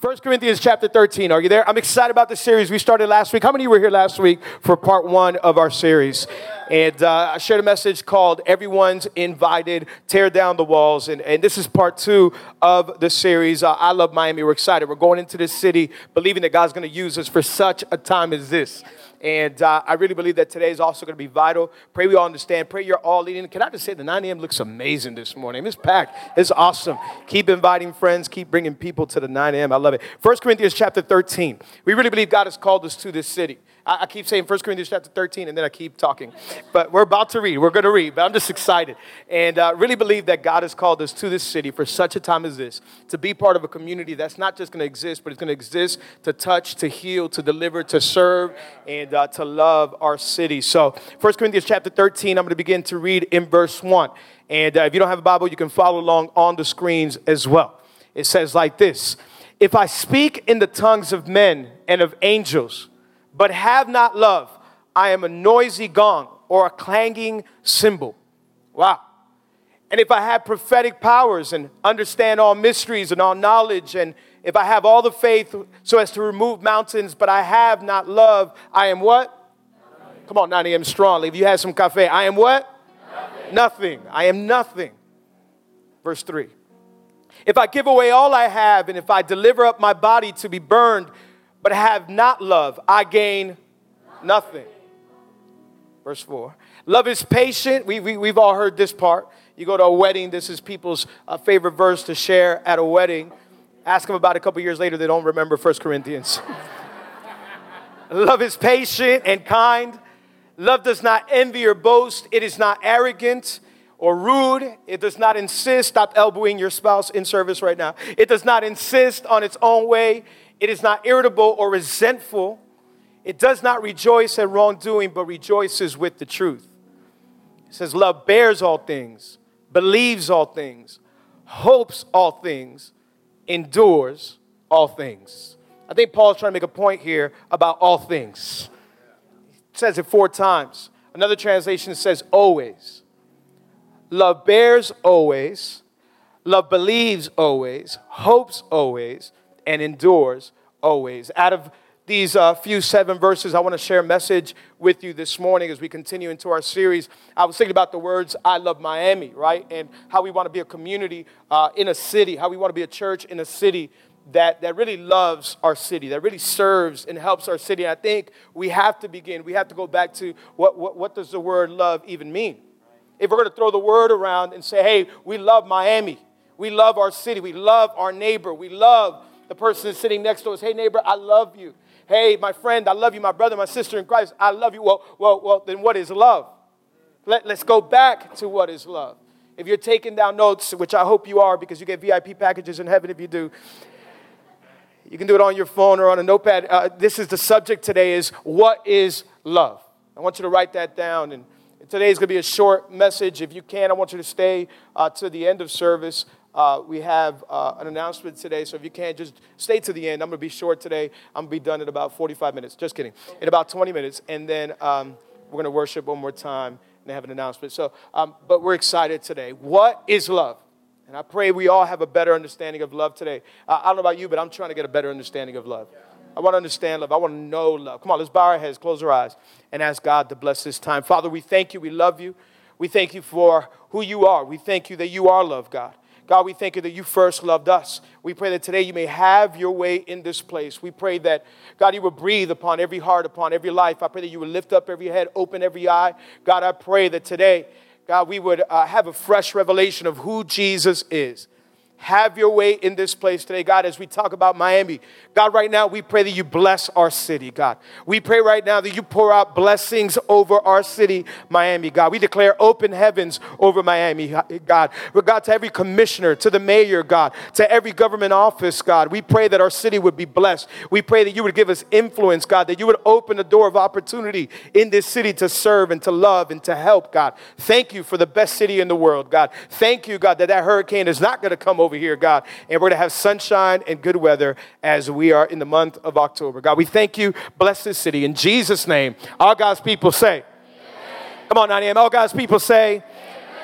1 Corinthians chapter 13. Are you there? I'm excited about the series we started last week. How many were here last week for part one of our series? And uh, I shared a message called Everyone's Invited, Tear Down the Walls. And, and this is part two of the series. Uh, I love Miami. We're excited. We're going into this city believing that God's going to use us for such a time as this. And uh, I really believe that today is also going to be vital. Pray we all understand. Pray you're all leading. Can I just say the 9 a.m. looks amazing this morning? It's packed. It's awesome. Keep inviting friends. Keep bringing people to the 9 a.m. I love it. 1 Corinthians chapter 13. We really believe God has called us to this city. I, I keep saying 1 Corinthians chapter 13, and then I keep talking. But we're about to read. We're going to read, but I'm just excited. And uh, really believe that God has called us to this city for such a time as this to be part of a community that's not just going to exist, but it's going to exist to touch, to heal, to deliver, to serve, and uh, to love our city. So, 1 Corinthians chapter 13, I'm going to begin to read in verse 1. And uh, if you don't have a Bible, you can follow along on the screens as well. It says like this If I speak in the tongues of men and of angels, but have not love, I am a noisy gong or a clanging cymbal. Wow. And if I have prophetic powers and understand all mysteries and all knowledge, and if I have all the faith so as to remove mountains, but I have not love, I am what? Nothing. Come on, 9 a.m. strongly. If you had some cafe, I am what? Nothing. nothing. I am nothing. Verse 3. If I give away all I have, and if I deliver up my body to be burned, but have not love, I gain nothing. Verse 4. Love is patient. We, we, we've all heard this part. You go to a wedding, this is people's uh, favorite verse to share at a wedding. Ask them about a couple years later, they don't remember 1 Corinthians. Love is patient and kind. Love does not envy or boast. It is not arrogant or rude. It does not insist. Stop elbowing your spouse in service right now. It does not insist on its own way. It is not irritable or resentful. It does not rejoice at wrongdoing, but rejoices with the truth. It says, Love bears all things, believes all things, hopes all things, endures all things. I think Paul's trying to make a point here about all things. It says it four times. Another translation says always. Love bears always, love believes always, hopes always, and endures always. Out of these uh, few seven verses, I want to share a message with you this morning as we continue into our series. I was thinking about the words, I love Miami, right? And how we want to be a community uh, in a city, how we want to be a church in a city that, that really loves our city, that really serves and helps our city. I think we have to begin, we have to go back to what, what, what does the word love even mean? If we're going to throw the word around and say, hey, we love Miami, we love our city, we love our neighbor, we love the person sitting next to us, hey, neighbor, I love you. Hey, my friend, I love you. My brother, my sister in Christ, I love you. Well, well, well then what is love? Let, let's go back to what is love. If you're taking down notes, which I hope you are because you get VIP packages in heaven if you do, you can do it on your phone or on a notepad. Uh, this is the subject today is what is love? I want you to write that down. And today is going to be a short message. If you can, I want you to stay uh, to the end of service. Uh, we have uh, an announcement today, so if you can't, just stay to the end. I'm going to be short today. I'm going to be done in about 45 minutes. Just kidding. In about 20 minutes. And then um, we're going to worship one more time and have an announcement. So, um, but we're excited today. What is love? And I pray we all have a better understanding of love today. Uh, I don't know about you, but I'm trying to get a better understanding of love. I want to understand love. I want to know love. Come on, let's bow our heads, close our eyes, and ask God to bless this time. Father, we thank you. We love you. We thank you for who you are. We thank you that you are love, God. God, we thank you that you first loved us. We pray that today you may have your way in this place. We pray that, God, you will breathe upon every heart, upon every life. I pray that you will lift up every head, open every eye. God, I pray that today, God, we would uh, have a fresh revelation of who Jesus is. Have your way in this place today, God, as we talk about Miami. God, right now, we pray that you bless our city, God. We pray right now that you pour out blessings over our city, Miami, God. We declare open heavens over Miami, God. God, to every commissioner, to the mayor, God, to every government office, God. We pray that our city would be blessed. We pray that you would give us influence, God, that you would open the door of opportunity in this city to serve and to love and to help, God. Thank you for the best city in the world, God. Thank you, God, that that hurricane is not going to come over over here, God. And we're going to have sunshine and good weather as we are in the month of October. God, we thank you. Bless this city. In Jesus' name, all God's people say, Amen. Come on, 9 a.m. All God's people say, Amen.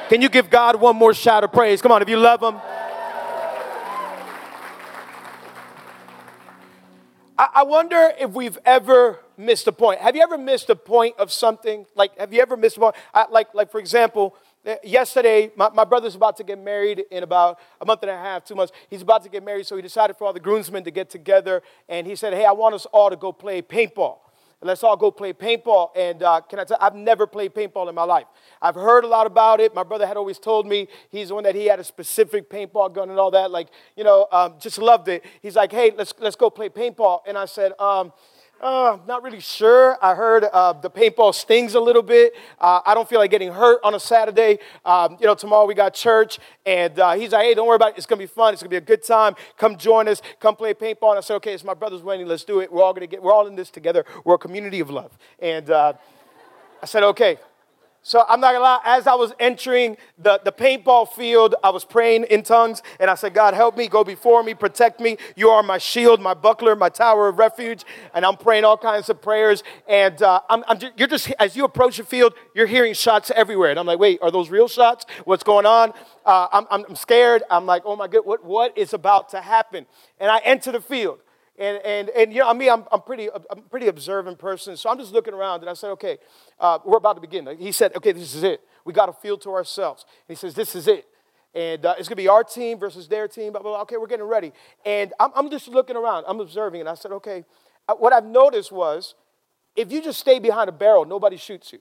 Can you give God one more shout of praise? Come on, if you love Him. I, wonder if we've ever missed a point. Have you ever missed a point of something? Like, have you ever missed a point? I, like, like for example, yesterday, my, my brother's about to get married in about a month and a half, two months. He's about to get married, so he decided for all the groomsmen to get together, and he said, "Hey, I want us all to go play paintball." let's all go play paintball. And uh, can I tell I've never played paintball in my life. I've heard a lot about it. My brother had always told me he's the one that he had a specific paintball gun and all that. Like, you know, um, just loved it. He's like, hey, let's, let's go play paintball. And I said, um, uh, not really sure. I heard uh, the paintball stings a little bit. Uh, I don't feel like getting hurt on a Saturday. Um, you know, tomorrow we got church, and uh, he's like, "Hey, don't worry about it. It's gonna be fun. It's gonna be a good time. Come join us. Come play paintball." And I said, "Okay, it's my brother's wedding. Let's do it. We're all gonna get. We're all in this together. We're a community of love." And uh, I said, "Okay." So I'm not gonna lie, as I was entering the, the paintball field, I was praying in tongues and I said, God, help me, go before me, protect me. You are my shield, my buckler, my tower of refuge. And I'm praying all kinds of prayers. And uh, I'm, I'm you're just, as you approach the field, you're hearing shots everywhere. And I'm like, wait, are those real shots? What's going on? Uh, I'm, I'm scared. I'm like, oh my God, what, what is about to happen? And I enter the field. And, and, and you know, I mean, I'm, I'm, pretty, I'm pretty observant person. So I'm just looking around and I said, okay, uh, we're about to begin. He said, okay, this is it. We got to feel to ourselves. And he says, this is it. And uh, it's going to be our team versus their team. Blah, blah, blah. Okay, we're getting ready. And I'm, I'm just looking around. I'm observing. And I said, okay, uh, what I've noticed was if you just stay behind a barrel, nobody shoots you.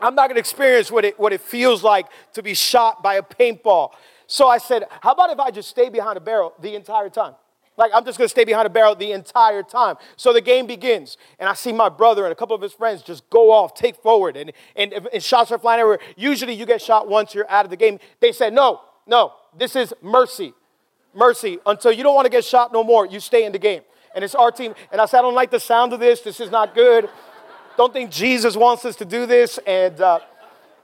I'm not going to experience what it, what it feels like to be shot by a paintball. So I said, how about if I just stay behind a barrel the entire time? Like, I'm just gonna stay behind a barrel the entire time. So the game begins, and I see my brother and a couple of his friends just go off, take forward, and, and, and shots are flying everywhere. Usually you get shot once you're out of the game. They said, no, no, this is mercy. Mercy. Until you don't wanna get shot no more, you stay in the game. And it's our team. And I said, I don't like the sound of this. This is not good. Don't think Jesus wants us to do this. And, uh,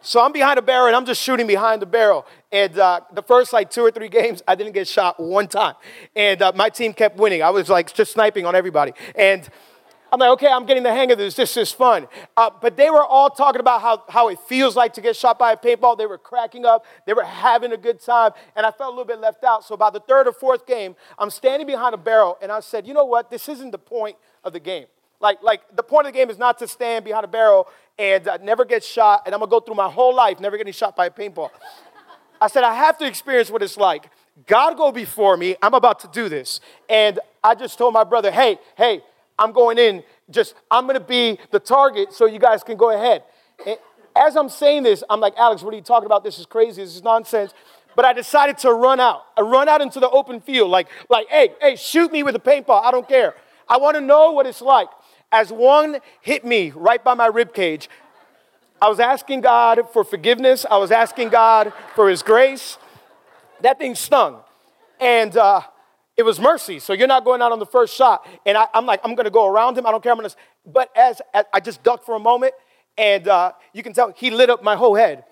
so I'm behind a barrel and I'm just shooting behind the barrel. And uh, the first like two or three games, I didn't get shot one time. And uh, my team kept winning. I was like just sniping on everybody. And I'm like, okay, I'm getting the hang of this. This is fun. Uh, but they were all talking about how, how it feels like to get shot by a paintball. They were cracking up. They were having a good time. And I felt a little bit left out. So by the third or fourth game, I'm standing behind a barrel and I said, you know what? This isn't the point of the game. Like, like the point of the game is not to stand behind a barrel and uh, never get shot, and I'm gonna go through my whole life never getting shot by a paintball. I said, I have to experience what it's like. God go before me. I'm about to do this. And I just told my brother, hey, hey, I'm going in. Just, I'm gonna be the target so you guys can go ahead. And as I'm saying this, I'm like, Alex, what are you talking about? This is crazy. This is nonsense. But I decided to run out. I run out into the open field, like, like, hey, hey, shoot me with a paintball. I don't care. I want to know what it's like. As one hit me right by my rib cage, I was asking God for forgiveness. I was asking God for His grace. That thing stung. And uh, it was mercy. So you're not going out on the first shot. And I, am like, I'm going to go around him. I don't care. I'm going to. But as, as, I just ducked for a moment, and uh, you can tell he lit up my whole head.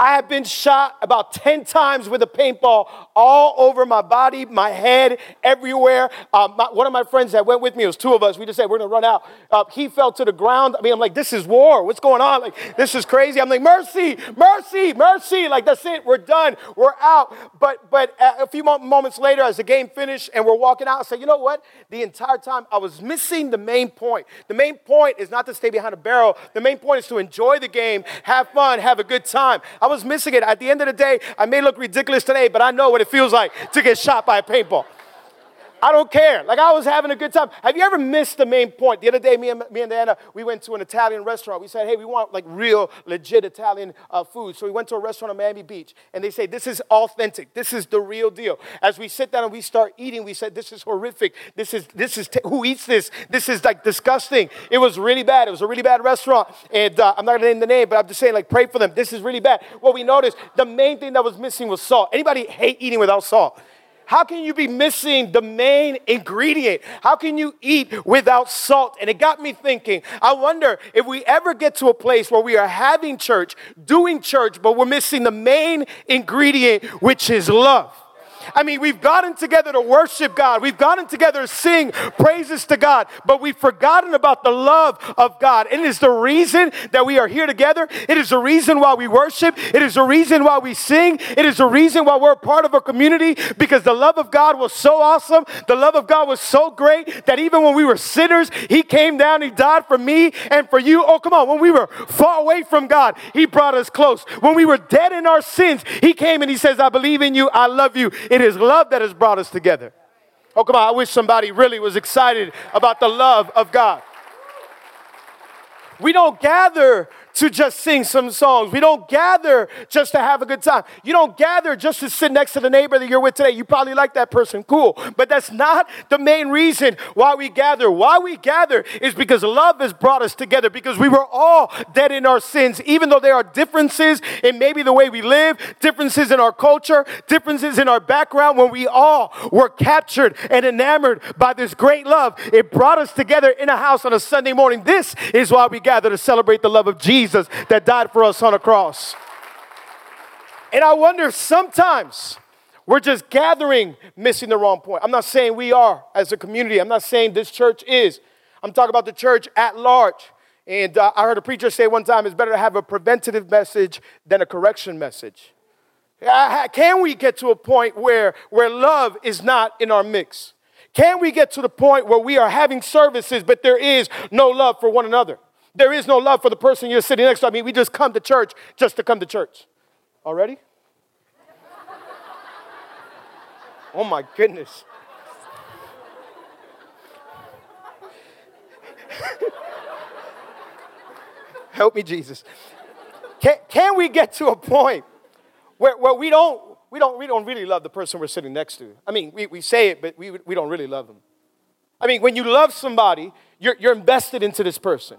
I have been shot about 10 times with a paintball all over my body, my head, everywhere. Uh, my, one of my friends that went with me, it was two of us, we just said, we're gonna run out. Uh, he fell to the ground. I mean, I'm like, this is war. What's going on? Like, this is crazy. I'm like, mercy, mercy, mercy. Like, that's it. We're done. We're out. But, but a few moments later, as the game finished and we're walking out, I said, you know what? The entire time I was missing the main point. The main point is not to stay behind a barrel. The main point is to enjoy the game, have fun, have a good time. I was missing it. At the end of the day, I may look ridiculous today, but I know what it feels like to get shot by a paintball. I don't care. Like I was having a good time. Have you ever missed the main point? The other day, me and, me and Diana, we went to an Italian restaurant. We said, hey, we want like real, legit Italian uh, food. So we went to a restaurant on Miami Beach, and they say, this is authentic. This is the real deal. As we sit down and we start eating, we said, this is horrific. This is, this is, t- who eats this? This is like disgusting. It was really bad. It was a really bad restaurant. And uh, I'm not going to name the name, but I'm just saying, like, pray for them. This is really bad. What we noticed, the main thing that was missing was salt. Anybody hate eating without salt? How can you be missing the main ingredient? How can you eat without salt? And it got me thinking, I wonder if we ever get to a place where we are having church, doing church, but we're missing the main ingredient, which is love. I mean, we've gotten together to worship God. We've gotten together to sing praises to God, but we've forgotten about the love of God. And it is the reason that we are here together. It is the reason why we worship. It is the reason why we sing. It is the reason why we're a part of a community because the love of God was so awesome. The love of God was so great that even when we were sinners, He came down, He died for me and for you. Oh, come on. When we were far away from God, He brought us close. When we were dead in our sins, He came and He says, I believe in you. I love you. It is love that has brought us together. Oh, come on. I wish somebody really was excited about the love of God. We don't gather to just sing some songs. We don't gather just to have a good time. You don't gather just to sit next to the neighbor that you're with today. You probably like that person, cool. But that's not the main reason why we gather. Why we gather is because love has brought us together, because we were all dead in our sins, even though there are differences in maybe the way we live, differences in our culture, differences in our background. When we all were captured and enamored by this great love, it brought us together in a house on a Sunday morning. This is why we gather to celebrate the love of Jesus. Jesus that died for us on a cross. And I wonder sometimes we're just gathering, missing the wrong point. I'm not saying we are as a community, I'm not saying this church is. I'm talking about the church at large. And uh, I heard a preacher say one time it's better to have a preventative message than a correction message. Can we get to a point where, where love is not in our mix? Can we get to the point where we are having services, but there is no love for one another? There is no love for the person you're sitting next to. I mean, we just come to church just to come to church. Already? oh my goodness. Help me, Jesus. Can, can we get to a point where, where we, don't, we, don't, we don't really love the person we're sitting next to? I mean, we, we say it, but we, we don't really love them. I mean, when you love somebody, you're, you're invested into this person.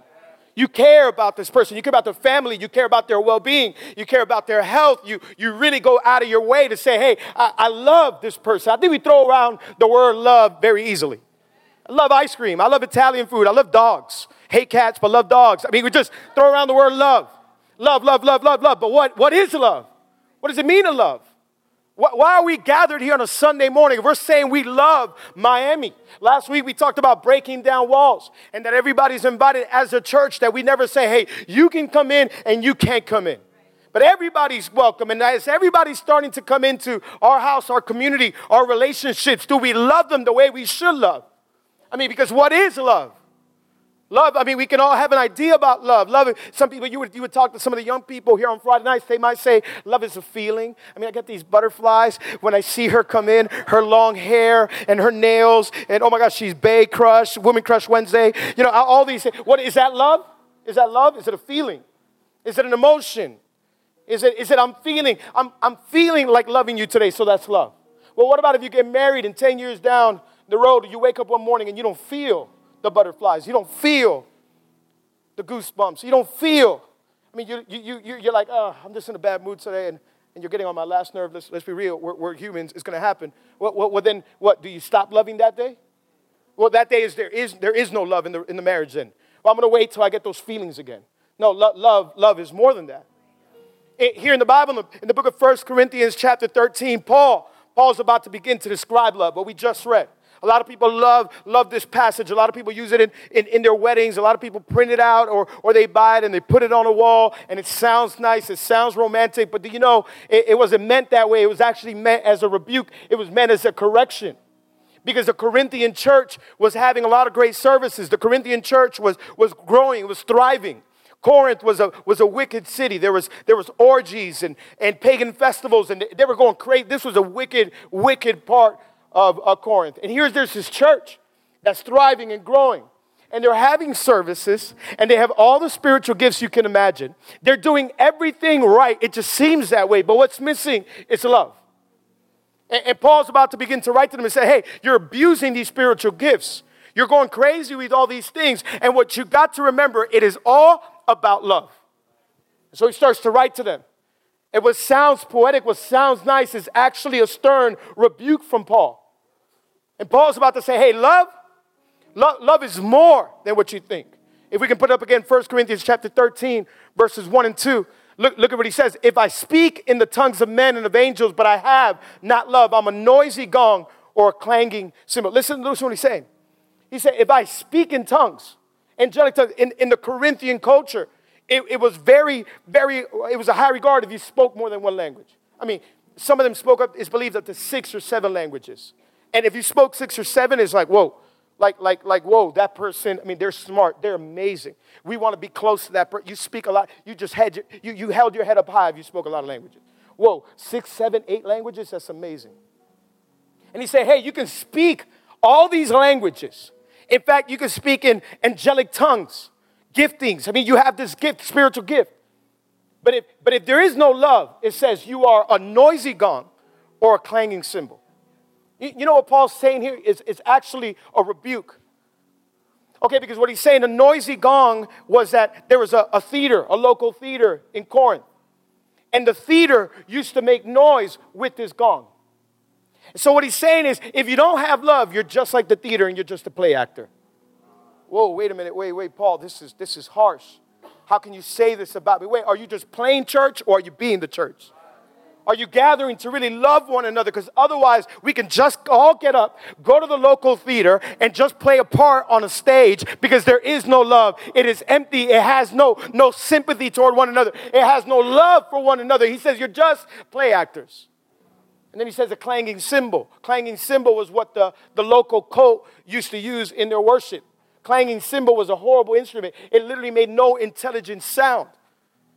You care about this person. You care about their family. You care about their well being. You care about their health. You, you really go out of your way to say, hey, I, I love this person. I think we throw around the word love very easily. I love ice cream. I love Italian food. I love dogs. Hate cats, but love dogs. I mean, we just throw around the word love. Love, love, love, love, love. But what, what is love? What does it mean to love? Why are we gathered here on a Sunday morning? We're saying we love Miami. Last week we talked about breaking down walls and that everybody's invited as a church, that we never say, hey, you can come in and you can't come in. But everybody's welcome. And as everybody's starting to come into our house, our community, our relationships, do we love them the way we should love? I mean, because what is love? Love, I mean, we can all have an idea about love. Love, some people, you would, you would talk to some of the young people here on Friday nights, they might say, love is a feeling. I mean, I get these butterflies when I see her come in, her long hair and her nails, and oh my gosh, she's Bay Crush, Woman Crush Wednesday. You know, all these, what, is that love? Is that love? Is it a feeling? Is it an emotion? Is it, is it I'm feeling, I'm, I'm feeling like loving you today, so that's love. Well, what about if you get married and 10 years down the road, you wake up one morning and you don't feel the butterflies. You don't feel the goosebumps. You don't feel. I mean, you, you, you, you're like, oh, I'm just in a bad mood today, and, and you're getting on my last nerve. Let's, let's be real. We're, we're humans. It's going to happen. Well, well, well, then what? Do you stop loving that day? Well, that day is there is, there is no love in the, in the marriage then. Well, I'm going to wait till I get those feelings again. No, lo- love, love is more than that. It, here in the Bible, in the, book of 1 Corinthians chapter 13, Paul, Paul's about to begin to describe love, what we just read. A lot of people love, love this passage. A lot of people use it in, in, in, their weddings. A lot of people print it out or, or they buy it and they put it on a wall and it sounds nice. It sounds romantic. But do you know, it, it wasn't meant that way. It was actually meant as a rebuke, it was meant as a correction because the Corinthian church was having a lot of great services. The Corinthian church was, was growing, was thriving. Corinth was a, was a wicked city. There was, there was orgies and, and pagan festivals, and they were going crazy. This was a wicked, wicked part of uh, Corinth. And here's there's this church that's thriving and growing. And they're having services, and they have all the spiritual gifts you can imagine. They're doing everything right. It just seems that way. But what's missing is love. And, and Paul's about to begin to write to them and say, hey, you're abusing these spiritual gifts. You're going crazy with all these things. And what you got to remember, it is all about love. So he starts to write to them. And what sounds poetic, what sounds nice, is actually a stern rebuke from Paul. And Paul's about to say, hey, love, love, love is more than what you think. If we can put up again 1 Corinthians chapter 13, verses 1 and 2. Look, look at what he says. If I speak in the tongues of men and of angels, but I have not love, I'm a noisy gong or a clanging cymbal. Listen, listen to what he's saying. He said, if I speak in tongues, angelic tongues, in, in the Corinthian culture, it, it was very, very, it was a high regard if you spoke more than one language. I mean, some of them spoke up, it's believed up to six or seven languages. And if you spoke six or seven, it's like, whoa, like, like, like, whoa, that person, I mean, they're smart, they're amazing. We want to be close to that person. You speak a lot, you just had your, you, you held your head up high if you spoke a lot of languages. Whoa, six, seven, eight languages, that's amazing. And he said, hey, you can speak all these languages. In fact, you can speak in angelic tongues, giftings. I mean, you have this gift, spiritual gift. But if, but if there is no love, it says you are a noisy gong or a clanging cymbal. You, know what Paul's saying here is, is actually a rebuke. Okay, because what he's saying, a noisy gong was that there was a, a theater, a local theater in Corinth. And the theater used to make noise with this gong. So what he's saying is, if you don't have love, you're just like the theater and you're just a play actor. Whoa, wait a minute, wait, wait, Paul, this is this is harsh. How can you say this about me? Wait, are you just playing church or are you being the church? Are you gathering to really love one another? Because otherwise, we can just all get up, go to the local theater, and just play a part on a stage because there is no love. It is empty. It has no, no sympathy toward one another. It has no love for one another. He says, You're just play actors. And then he says a clanging cymbal. Clanging cymbal was what the, the local cult used to use in their worship. Clanging cymbal was a horrible instrument. It literally made no intelligent sound.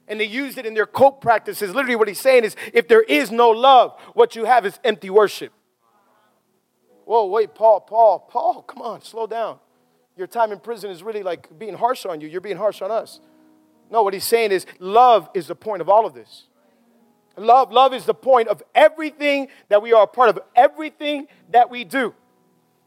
And they used it in their cult practices. Literally, what he's saying is if there is no love, what you have is empty worship. Whoa, wait, Paul, Paul, Paul, come on, slow down. Your time in prison is really like being harsh on you. You're being harsh on us. No, what he's saying is love is the point of all of this. Love, love is the point of everything that we are a part of, everything that we do.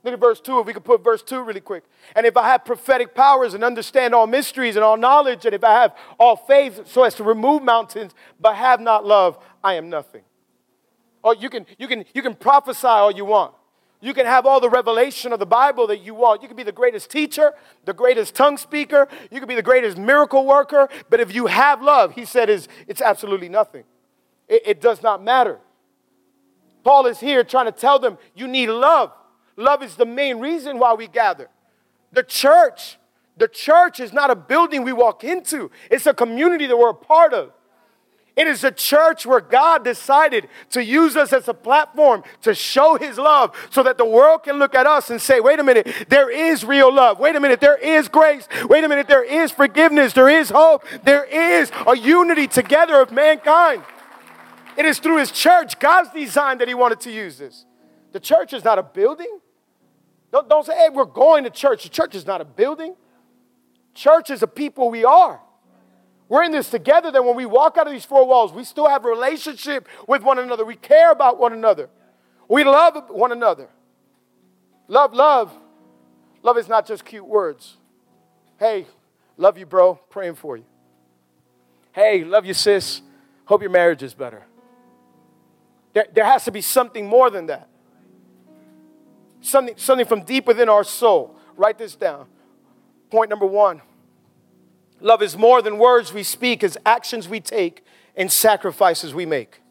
Look at verse 2. If we could put verse 2 really quick. And if I have prophetic powers and understand all mysteries and all knowledge, and if I have all faith so as to remove mountains, but have not love, I am nothing. Or you can, you can, you can prophesy all you want. You can have all the revelation of the Bible that you want. You can be the greatest teacher, the greatest tongue speaker, you can be the greatest miracle worker, but if you have love, he said, is it's absolutely nothing. It, it does not matter. Paul is here trying to tell them you need love. Love is the main reason why we gather. The church, the church is not a building we walk into, it's a community that we're a part of. It is a church where God decided to use us as a platform to show His love so that the world can look at us and say, wait a minute, there is real love. Wait a minute, there is grace. Wait a minute, there is forgiveness. There is hope. There is a unity together of mankind. It is through His church, God's design, that He wanted to use this. The church is not a building. Don't, don't say, hey, we're going to church. The church is not a building. Church is a people we are. We're in this together that when we walk out of these four walls, we still have a relationship with one another. We care about one another. We love one another. Love, love. Love is not just cute words. Hey, love you, bro. Praying for you. Hey, love you, sis. Hope your marriage is better. There, there has to be something more than that something, something from deep within our soul. Write this down. Point number one love is more than words we speak, it's actions we take and sacrifices we make.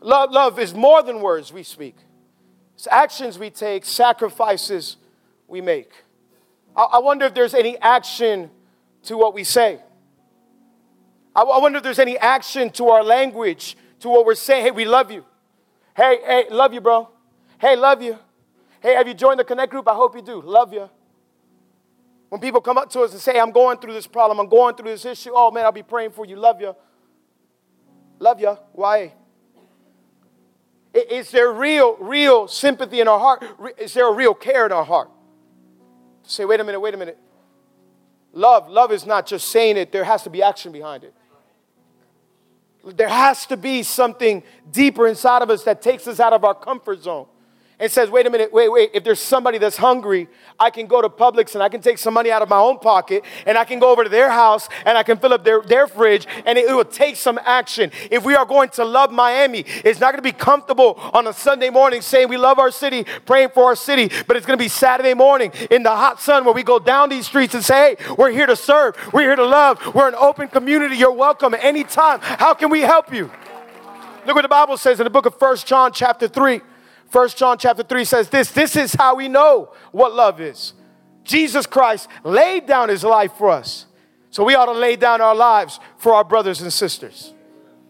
Love, love is more than words we speak, it's actions we take, sacrifices we make. I, I wonder if there's any action to what we say. I, I wonder if there's any action to our language, to what we're saying. Hey, we love you. Hey, hey, love you, bro. Hey, love you. Hey, have you joined the Connect group? I hope you do. Love you. When people come up to us and say, I'm going through this problem, I'm going through this issue, oh man, I'll be praying for you. Love you. Love you. Why? Is there real, real sympathy in our heart? Is there a real care in our heart? Say, wait a minute, wait a minute. Love, love is not just saying it, there has to be action behind it. There has to be something deeper inside of us that takes us out of our comfort zone and says, wait a minute, wait, wait, if there's somebody that's hungry, I can go to Publix and I can take some money out of my own pocket and I can go over to their house and I can fill up their, their fridge and it, it will take some action. If we are going to love Miami, it's not going to be comfortable on a Sunday morning saying we love our city, praying for our city, but it's going to be Saturday morning in the hot sun where we go down these streets and say, hey, we're here to serve, we're here to love, we're an open community, you're welcome anytime. How can we help you? Look what the Bible says in the book of First John, chapter 3. First John chapter 3 says this this is how we know what love is. Jesus Christ laid down his life for us. So we ought to lay down our lives for our brothers and sisters.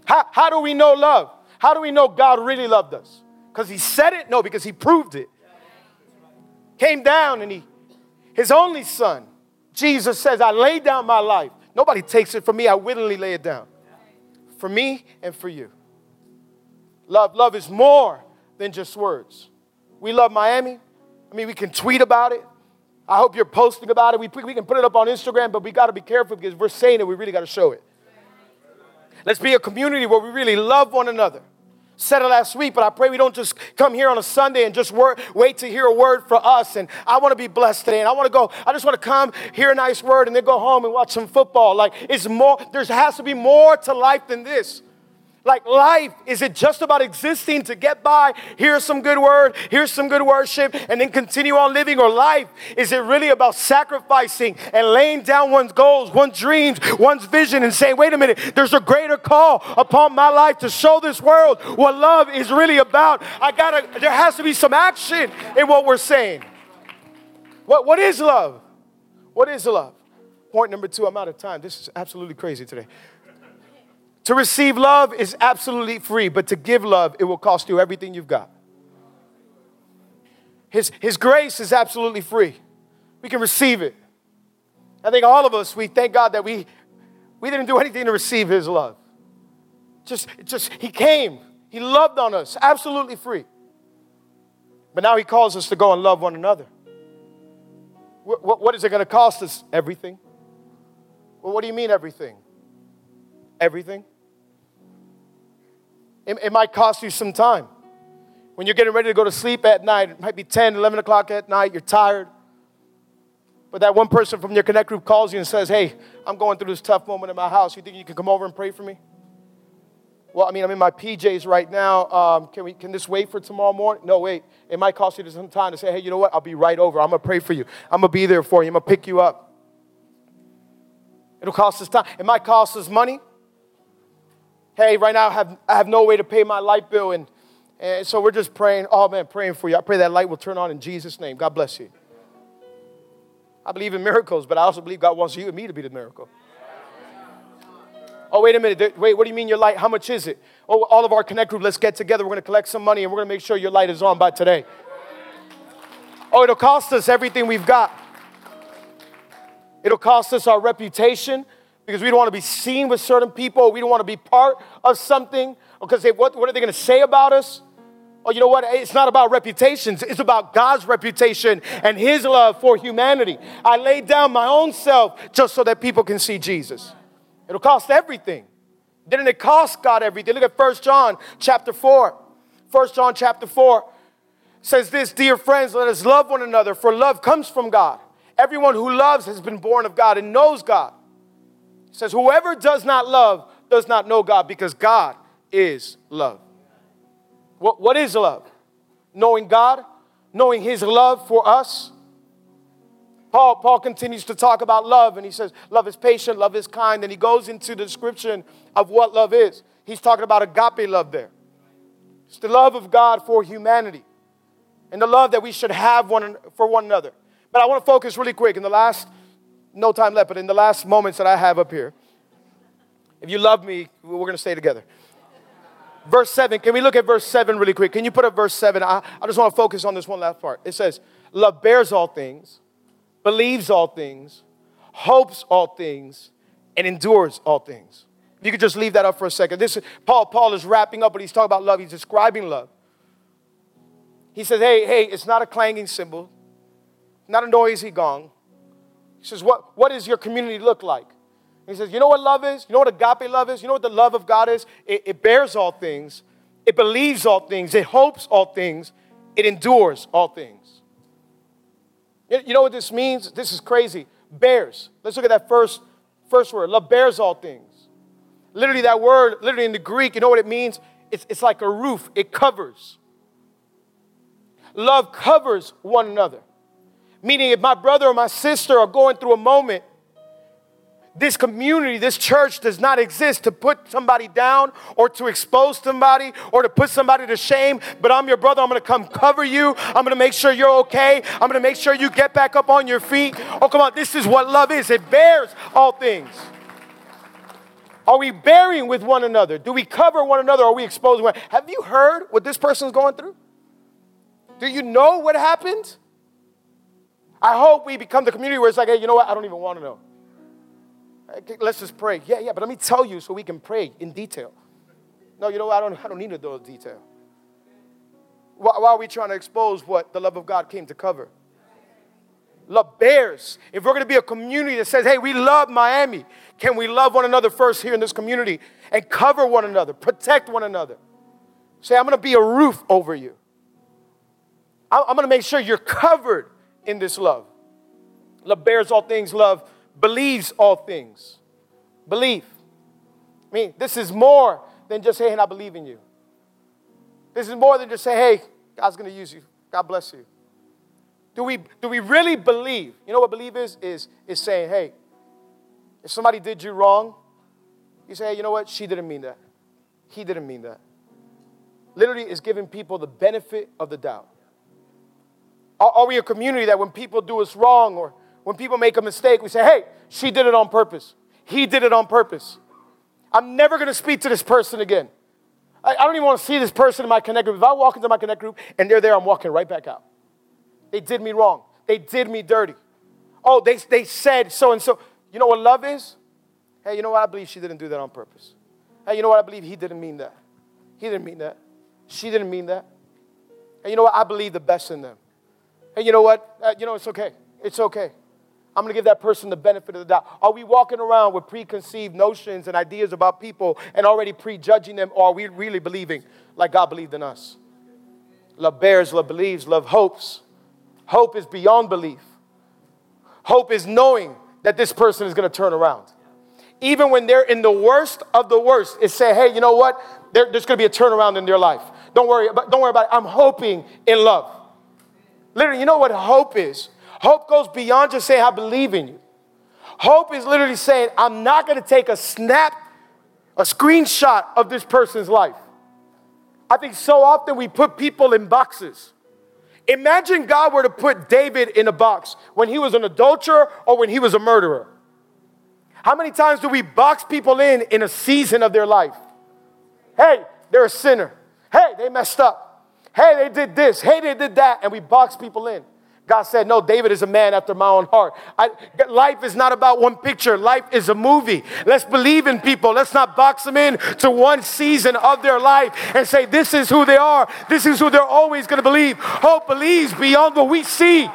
How, how do we know love? How do we know God really loved us? Because he said it? No, because he proved it. Came down and he, his only son, Jesus says, I laid down my life. Nobody takes it from me, I willingly lay it down. For me and for you. Love, love is more than just words. We love Miami. I mean, we can tweet about it. I hope you're posting about it. We, we can put it up on Instagram, but we got to be careful because we're saying it, we really got to show it. Let's be a community where we really love one another. Said it last week, but I pray we don't just come here on a Sunday and just wait to hear a word for us. And I want to be blessed today. And I want to go, I just want to come, hear a nice word, and then go home and watch some football. Like, it's more, there has to be more to life than this. Like life, is it just about existing to get by? Here's some good word, here's some good worship, and then continue on living? Or life, is it really about sacrificing and laying down one's goals, one's dreams, one's vision, and saying, wait a minute, there's a greater call upon my life to show this world what love is really about? I gotta, there has to be some action in what we're saying. What, what is love? What is love? Point number two, I'm out of time. This is absolutely crazy today. To receive love is absolutely free, but to give love, it will cost you everything you've got. His, his grace is absolutely free. We can receive it. I think all of us, we thank God that we, we didn't do anything to receive His love. Just, just, He came, He loved on us, absolutely free. But now He calls us to go and love one another. what, what, what is it going to cost us? Everything. Well, what do you mean, everything? Everything. It, it might cost you some time. When you're getting ready to go to sleep at night, it might be 10, 11 o'clock at night, you're tired. But that one person from your connect group calls you and says, Hey, I'm going through this tough moment in my house. You think you can come over and pray for me? Well, I mean, I'm in my PJs right now. Um, can, we, can this wait for tomorrow morning? No, wait. It might cost you some time to say, Hey, you know what? I'll be right over. I'm going to pray for you. I'm going to be there for you. I'm going to pick you up. It'll cost us time. It might cost us money hey, right now I have, I have no way to pay my light bill. And, and so we're just praying, oh man, praying for you. I pray that light will turn on in Jesus' name. God bless you. I believe in miracles, but I also believe God wants you and me to be the miracle. Oh, wait a minute. Wait, what do you mean your light? How much is it? Oh, all of our connect group, let's get together. We're going to collect some money and we're going to make sure your light is on by today. Oh, it'll cost us everything we've got. It'll cost us our reputation because we don't want to be seen with certain people. We don't want to be part of something because they, what, what are they going to say about us? Oh, you know what? It's not about reputations. It's about God's reputation and His love for humanity. I laid down my own self just so that people can see Jesus. It'll cost everything. Didn't it cost God everything? Look at 1 John chapter 4. 1 John chapter 4 says this Dear friends, let us love one another, for love comes from God. Everyone who loves has been born of God and knows God says, Whoever does not love does not know God because God is love. What, what is love? Knowing God, knowing His love for us. Paul, Paul continues to talk about love and he says, Love is patient, love is kind. And he goes into the description of what love is. He's talking about agape love there. It's the love of God for humanity and the love that we should have one, for one another. But I want to focus really quick in the last no time left, but in the last moments that I have up here, if you love me, we're going to stay together. Verse 7, can we look at verse 7 really quick? Can you put up verse 7? I, I just want to focus on this one last part. It says, Love bears all things, believes all things, hopes all things, and endures all things. If You could just leave that up for a second. This is, Paul, Paul is wrapping up, but he's talking about love. He's describing love. He says, hey, hey, it's not a clanging cymbal, not a noisy gong. He says, what, what does your community look like? He says, You know what love is? You know what agape love is? You know what the love of God is? It, it bears all things, it believes all things, it hopes all things, it endures all things. You know what this means? This is crazy. Bears. Let's look at that first, first word. Love bears all things. Literally, that word, literally in the Greek, you know what it means? It's, it's like a roof, it covers. Love covers one another. Meaning, if my brother or my sister are going through a moment, this community, this church does not exist to put somebody down or to expose somebody or to put somebody to shame. But I'm your brother. I'm going to come cover you. I'm going to make sure you're okay. I'm going to make sure you get back up on your feet. Oh, come on. This is what love is it bears all things. Are we bearing with one another? Do we cover one another? Are we exposing one? Have you heard what this person's going through? Do you know what happened? I hope we become the community where it's like, hey, you know what? I don't even want to know. Let's just pray. Yeah, yeah, but let me tell you so we can pray in detail. No, you know what? I don't, I don't need to know detail. Why, why are we trying to expose what the love of God came to cover? Love bears. If we're going to be a community that says, hey, we love Miami, can we love one another first here in this community and cover one another, protect one another? Say, I'm going to be a roof over you. I'm going to make sure you're covered in this love. Love bears all things, love believes all things. Belief. I mean, this is more than just saying, I believe in you. This is more than just saying, hey, God's going to use you. God bless you. Do we, do we really believe? You know what believe is? Is, is saying, hey, if somebody did you wrong, you say, hey, you know what? She didn't mean that. He didn't mean that. Literally, is giving people the benefit of the doubt. Are, we a community that when people do us wrong or when people make a mistake, we say, hey, she did it on purpose. He did it on purpose. I'm never going to speak to this person again. I, I don't even want to see this person in my connect group. If I walk into my connect group and they're there, I'm walking right back out. They did me wrong. They did me dirty. Oh, they, they said so and so. You know what love is? Hey, you know what? I believe she didn't do that on purpose. Hey, you know what? I believe he didn't mean that. He didn't mean that. She didn't mean that. And you know what? I believe the best in them. And you know what? Uh, you know, it's okay. It's okay. I'm going to give that person the benefit of the doubt. Are we walking around with preconceived notions and ideas about people and already prejudging them, or are we really believing like God believed in us? Love bears, love believes, love hopes. Hope is beyond belief. Hope is knowing that this person is going to turn around. Even when they're in the worst of the worst, is say, hey, you know what? There, there's going to be a turnaround in their life. Don't worry, about, don't worry about it. I'm hoping in love. Literally, you know what hope is? Hope goes beyond just saying, I believe in you. Hope is literally saying, I'm not going to take a snap, a screenshot of this person's life. I think so often we put people in boxes. Imagine God were to put David in a box when he was an adulterer or when he was a murderer. How many times do we box people in in a season of their life? Hey, they're a sinner. Hey, they messed up. Hey, they did this. Hey, they did that. And we box people in. God said, No, David is a man after my own heart. I, life is not about one picture, life is a movie. Let's believe in people. Let's not box them in to one season of their life and say, This is who they are. This is who they're always going to believe. Hope believes beyond what we see.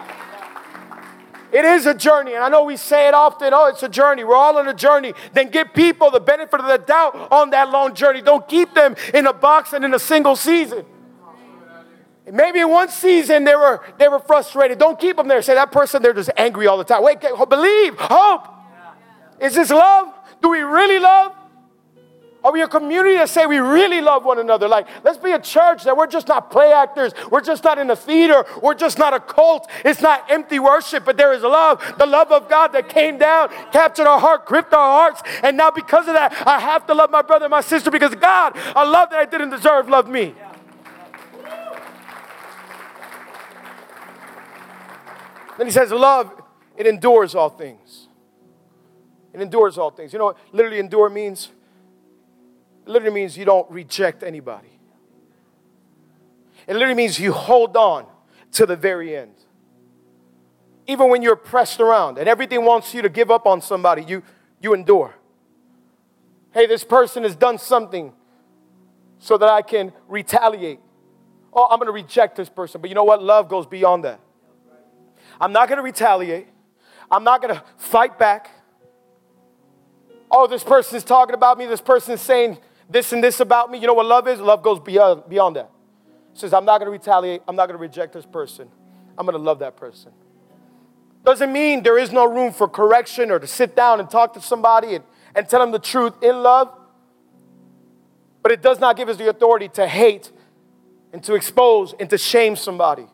It is a journey, and I know we say it often oh, it's a journey. We're all on a journey. Then give people the benefit of the doubt on that long journey. Don't keep them in a box and in a single season. Maybe in one season they were, they were frustrated. Don't keep them there. Say that person, they're just angry all the time. Wait, believe, hope. Is this love? Do we really love? Are we a community that say we really love one another? Like, let's be a church that we're just not play actors. We're just not in a theater. We're just not a cult. It's not empty worship, but there is love. The love of God that came down, captured our heart, gripped our hearts. And now, because of that, I have to love my brother and my sister because God, a love that I didn't deserve, loved me. Then he says, Love, it endures all things. It endures all things. You know what literally endure means? It literally means you don't reject anybody. It literally means you hold on to the very end. Even when you're pressed around and everything wants you to give up on somebody, you, you endure. Hey, this person has done something so that I can retaliate. Oh, I'm going to reject this person. But you know what? Love goes beyond that. I'm not going to retaliate. I'm not going to fight back. Oh, this person is talking about me. This person is saying this and this about me. You know what love is? Love goes beyond, beyond that. says, I'm not going to retaliate. I'm not going to reject this person. I'm going to love that person. Doesn't mean there is no room for correction or to sit down and talk to somebody and, and tell them the truth in love. But it does not give us the authority to hate and to expose and to shame somebody.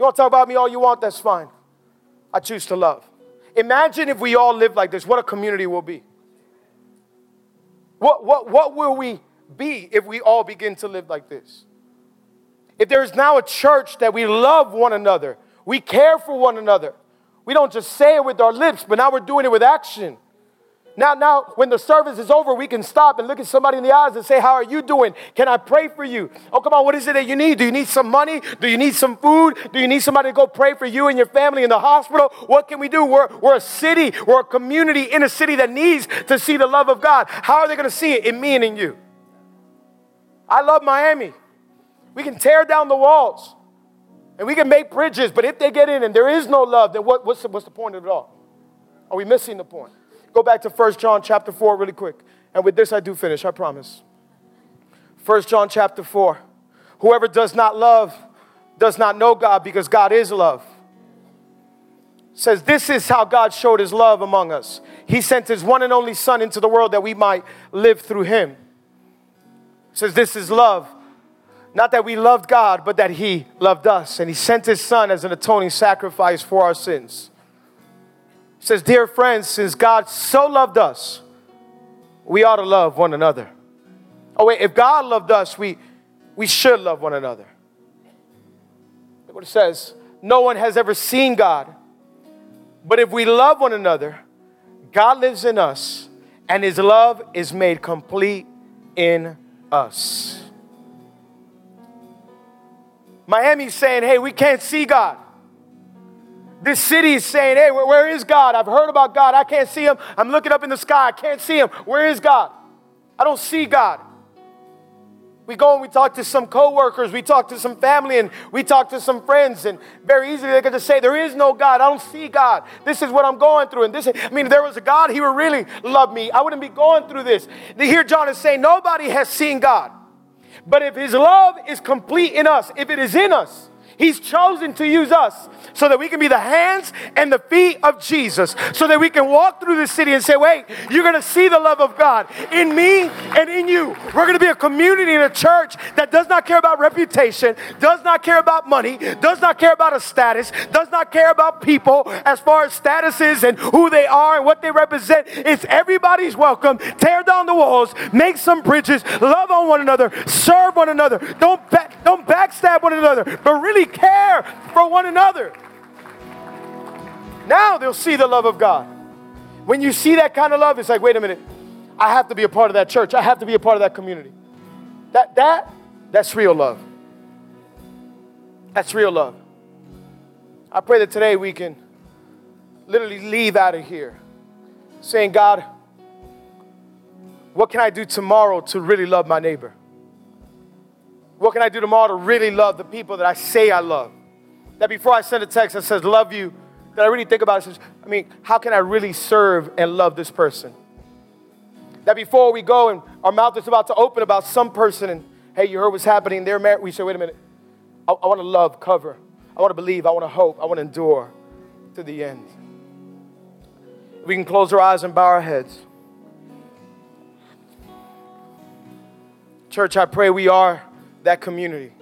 You want to talk about me all you want? That's fine. I choose to love. Imagine if we all lived like this, what a community will be. What, what, what will we be if we all begin to live like this? If there's now a church that we love one another, we care for one another, we don't just say it with our lips, but now we're doing it with action. Now, now, when the service is over, we can stop and look at somebody in the eyes and say, How are you doing? Can I pray for you? Oh, come on, what is it that you need? Do you need some money? Do you need some food? Do you need somebody to go pray for you and your family in the hospital? What can we do? We're, we're a city, we're a community in a city that needs to see the love of God. How are they going to see it? In me and in you. I love Miami. We can tear down the walls and we can make bridges, but if they get in and there is no love, then what, what's, the, what's the point of it all? Are we missing the point? Go back to 1 John chapter 4 really quick. And with this I do finish, I promise. 1 John chapter 4. Whoever does not love does not know God because God is love. Says this is how God showed his love among us. He sent his one and only son into the world that we might live through him. Says this is love. Not that we loved God, but that he loved us and he sent his son as an atoning sacrifice for our sins says, Dear friends, since God so loved us, we ought to love one another. Oh, wait, if God loved us, we, we should love one another. Look what it says No one has ever seen God, but if we love one another, God lives in us, and his love is made complete in us. Miami's saying, hey, we can't see God. This city is saying, hey, where, is God? I've heard about God. I can't see him. I'm looking up in the sky. I can't see him. Where is God? I don't see God. We go and we talk to some coworkers, we talk to some family, and we talk to some friends, and very easily they can just say, There is no God. I don't see God. This is what I'm going through. And this, I mean, if there was a God, He would really love me. I wouldn't be going through this. Here, John is saying, Nobody has seen God. But if His love is complete in us, if it is in us, He's chosen to use us so that we can be the hands and the feet of Jesus, so that we can walk through the city and say, Wait, you're going to see the love of God in me and in you. We're going to be a community and a church that does not care about reputation, does not care about money, does not care about a status, does not care about people as far as statuses and who they are and what they represent. It's everybody's welcome. Tear down the walls, make some bridges, love on one another, serve one another. Don't, don't backstab one another, but really care for one another. Now they'll see the love of God. When you see that kind of love, it's like, wait a minute, I have to be a part of that church. I have to be a part of that community. That that that's real love. That's real love. I pray that today we can literally leave out of here saying, God, what can I do tomorrow to really love my neighbor? What can I do tomorrow to really love the people that I say I love? That before I send a text that says, love you, that I really think about it, I mean, how can I really serve and love this person? That before we go and our mouth is about to open about some person and, hey, you heard what's happening, they're married, we say, wait a minute, I, I want to love, cover, I want to believe, I want to hope, I want to endure to the end. We can close our eyes and bow our heads. Church, I pray we are that community.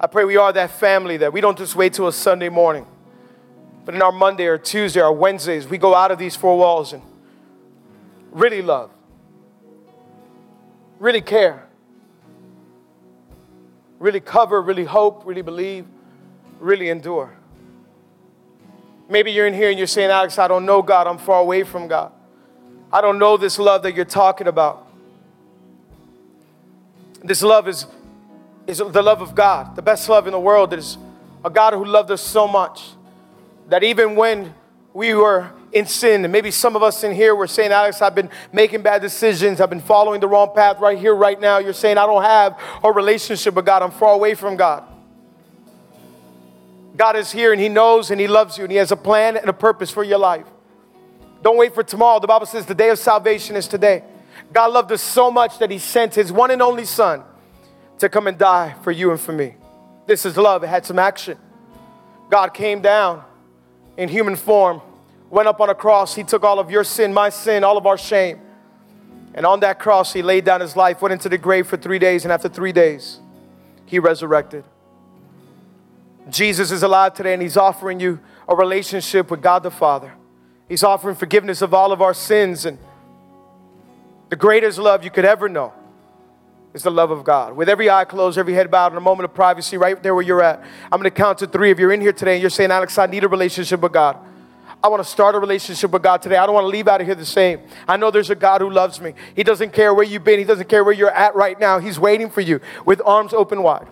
I pray we are that family that we don't just wait till a Sunday morning, but in our Monday or Tuesday or Wednesdays, we go out of these four walls and really love, really care, really cover, really hope, really believe, really endure. Maybe you're in here and you're saying, Alex, I don't know God, I'm far away from God. I don't know this love that you're talking about. This love is, is the love of God. The best love in the world is a God who loved us so much that even when we were in sin, and maybe some of us in here were saying, Alex, I've been making bad decisions, I've been following the wrong path right here, right now. You're saying, I don't have a relationship with God, I'm far away from God. God is here and He knows and He loves you and He has a plan and a purpose for your life. Don't wait for tomorrow. The Bible says the day of salvation is today. God loved us so much that He sent His one and only Son to come and die for you and for me. This is love. It had some action. God came down in human form, went up on a cross. He took all of your sin, my sin, all of our shame. And on that cross, He laid down His life, went into the grave for three days, and after three days, He resurrected. Jesus is alive today, and He's offering you a relationship with God the Father. He's offering forgiveness of all of our sins and the greatest love you could ever know is the love of God. With every eye closed, every head bowed, in a moment of privacy, right there where you're at, I'm going to count to three. If you're in here today and you're saying, Alex, I need a relationship with God. I want to start a relationship with God today. I don't want to leave out of here the same. I know there's a God who loves me. He doesn't care where you've been, He doesn't care where you're at right now. He's waiting for you with arms open wide.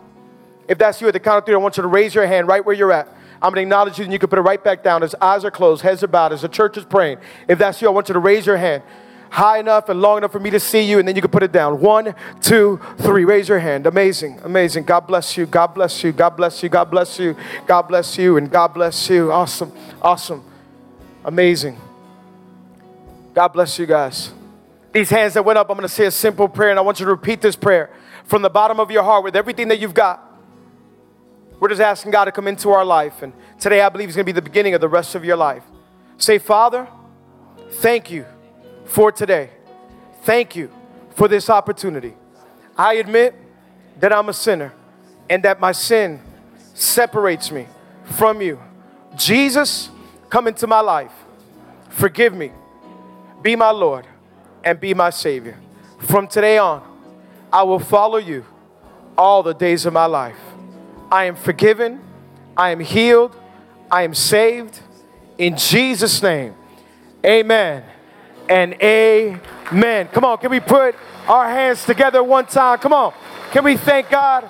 If that's you at the count of three, I want you to raise your hand right where you're at. I'm going to acknowledge you, and you can put it right back down. As eyes are closed, heads are bowed, as the church is praying. If that's you, I want you to raise your hand high enough and long enough for me to see you, and then you can put it down. One, two, three. Raise your hand. Amazing, amazing. God bless you. God bless you. God bless you. God bless you. God bless you. And God bless you. Awesome, awesome, amazing. God bless you guys. These hands that went up, I'm going to say a simple prayer, and I want you to repeat this prayer from the bottom of your heart with everything that you've got. We're just asking God to come into our life, and today I believe is going to be the beginning of the rest of your life. Say, Father, thank you for today. Thank you for this opportunity. I admit that I'm a sinner and that my sin separates me from you. Jesus, come into my life. Forgive me. Be my Lord and be my Savior. From today on, I will follow you all the days of my life. I am forgiven. I am healed. I am saved. In Jesus' name, amen and amen. Come on, can we put our hands together one time? Come on. Can we thank God?